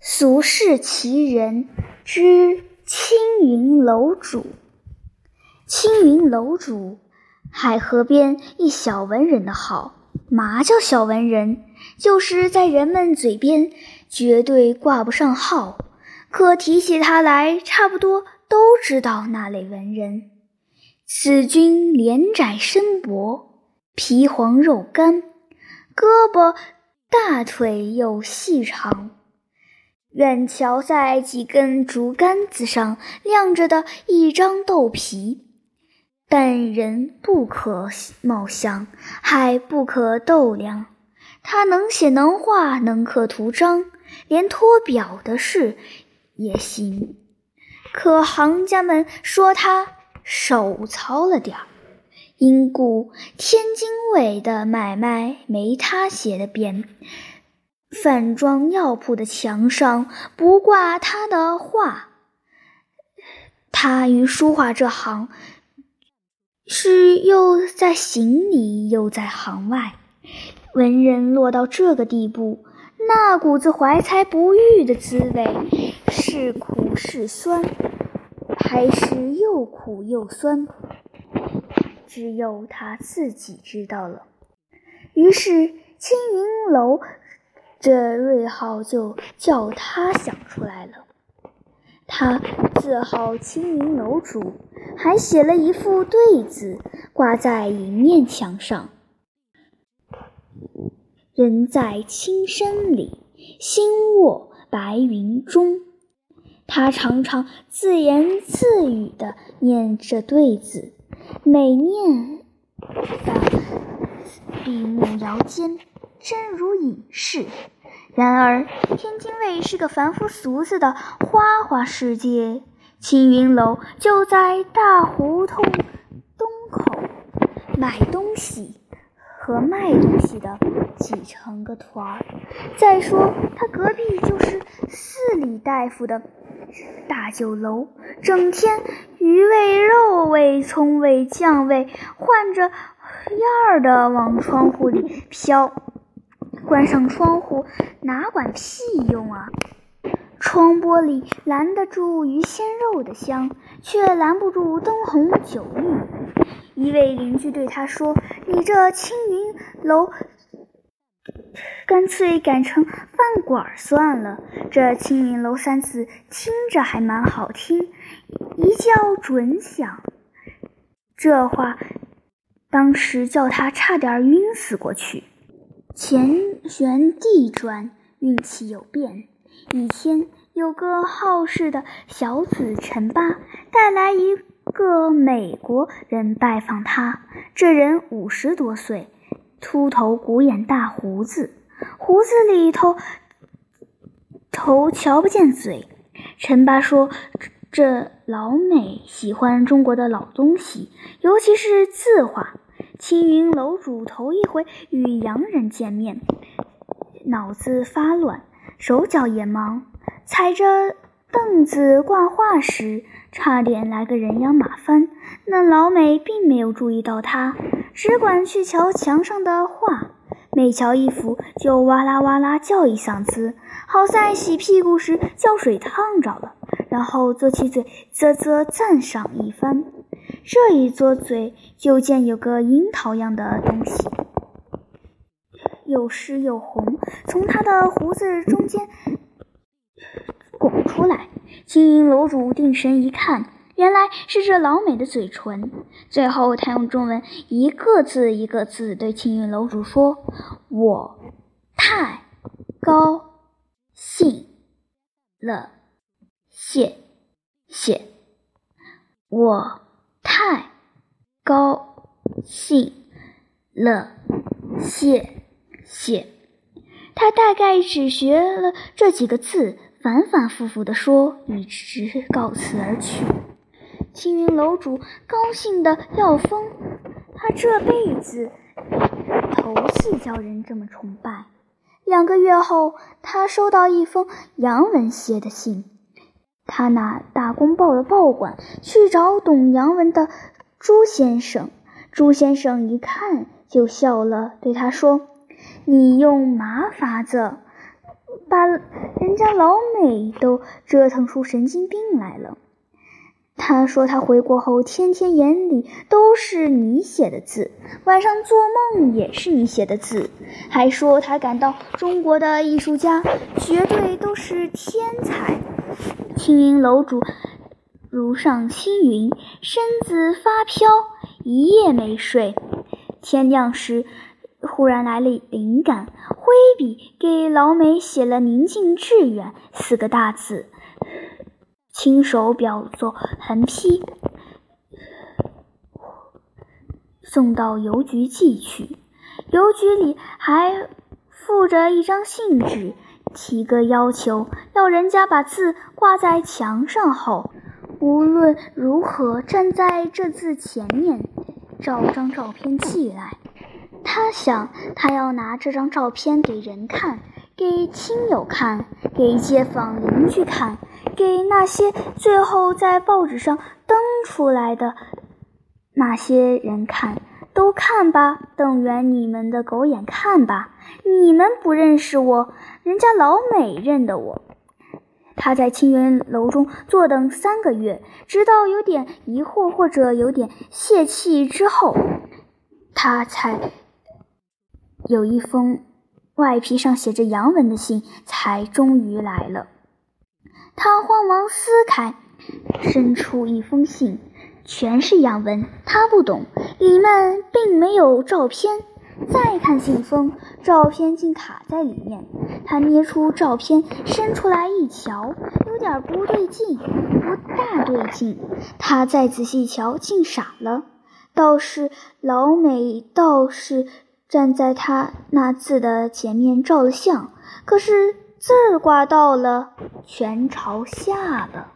俗世奇人之青云楼主。青云楼主，海河边一小文人的号。嘛叫小文人？就是在人们嘴边绝对挂不上号，可提起他来，差不多都知道那类文人。此君脸窄身薄，皮黄肉干，胳膊大腿又细长。远瞧在几根竹竿子上晾着的一张豆皮，但人不可貌相，还不可斗量。他能写能画能刻图章，连托表的事也行。可行家们说他手糙了点儿，因故天津卫的买卖没他写的便。饭庄药铺的墙上不挂他的画，他与书画这行是又在行里又在行外。文人落到这个地步，那股子怀才不遇的滋味，是苦是酸，还是又苦又酸，只有他自己知道了。于是青云楼。这瑞号就叫他想出来了。他自号青云楼主，还写了一副对子挂在一面墙上：“人在青山里，心卧白云中。”他常常自言自语地念这对子，每念的闭目摇肩。真如隐士。然而，天津卫是个凡夫俗子的花花世界。青云楼就在大胡同东口，买东西和卖东西的挤成个团儿。再说，他隔壁就是四里大夫的大酒楼，整天鱼味、肉味、葱味、酱味换着样儿的往窗户里飘。关上窗户，哪管屁用啊！窗玻璃拦得住鱼鲜肉的香，却拦不住灯红酒绿。一位邻居对他说：“你这青云楼，干脆改成饭馆算了。这青云楼三字听着还蛮好听，一叫准响。”这话当时叫他差点晕死过去。前旋地转，运气有变。一天，有个好事的小子陈八带来一个美国人拜访他。这人五十多岁，秃头、鼓眼、大胡子，胡子里头头瞧不见嘴。陈八说：“这老美喜欢中国的老东西，尤其是字画。”青云楼主头一回与洋人见面，脑子发乱，手脚也忙，踩着凳子挂画时，差点来个人仰马翻。那老美并没有注意到他，只管去瞧墙上的画，每瞧一幅就哇啦哇啦叫一嗓子，好在洗屁股时叫水烫着了，然后啧起嘴啧啧赞赏一番。这一嘬嘴，就见有个樱桃样的东西，又湿又红，从他的胡子中间拱出来。青云楼主定神一看，原来是这老美的嘴唇。最后，他用中文一个字一个字对青云楼主说：“我太高兴了，谢谢我。”太高兴了，谢谢。他大概只学了这几个字，反反复复地说，一直告辞而去。青云楼主高兴得要疯，他这辈子头次叫人这么崇拜。两个月后，他收到一封洋文写的信。他拿《大公报》的报馆去找懂洋文的朱先生，朱先生一看就笑了，对他说：“你用嘛法子把人家老美都折腾出神经病来了。他说他回国后天天眼里都是你写的字，晚上做梦也是你写的字，还说他感到中国的艺术家绝对都是天才。青云楼主如上青云，身子发飘，一夜没睡。天亮时，忽然来了灵感，挥笔给老美写了“宁静致远”四个大字。亲手裱作横批，送到邮局寄去。邮局里还附着一张信纸，提个要求，要人家把字挂在墙上后，无论如何站在这字前面，照张照片寄来。他想，他要拿这张照片给人看，给亲友看，给街坊邻居看。给那些最后在报纸上登出来的那些人看，都看吧，瞪圆你们的狗眼看吧！你们不认识我，人家老美认得我。他在清源楼中坐等三个月，直到有点疑惑或者有点泄气之后，他才有一封外皮上写着洋文的信，才终于来了。他慌忙撕开，伸出一封信，全是洋文，他不懂，里面并没有照片。再看信封，照片竟卡在里面。他捏出照片，伸出来一瞧，有点不对劲，不大对劲。他再仔细瞧，竟傻了。倒是老美，倒是站在他那字的前面照了相，可是。字儿挂到了，全朝下了。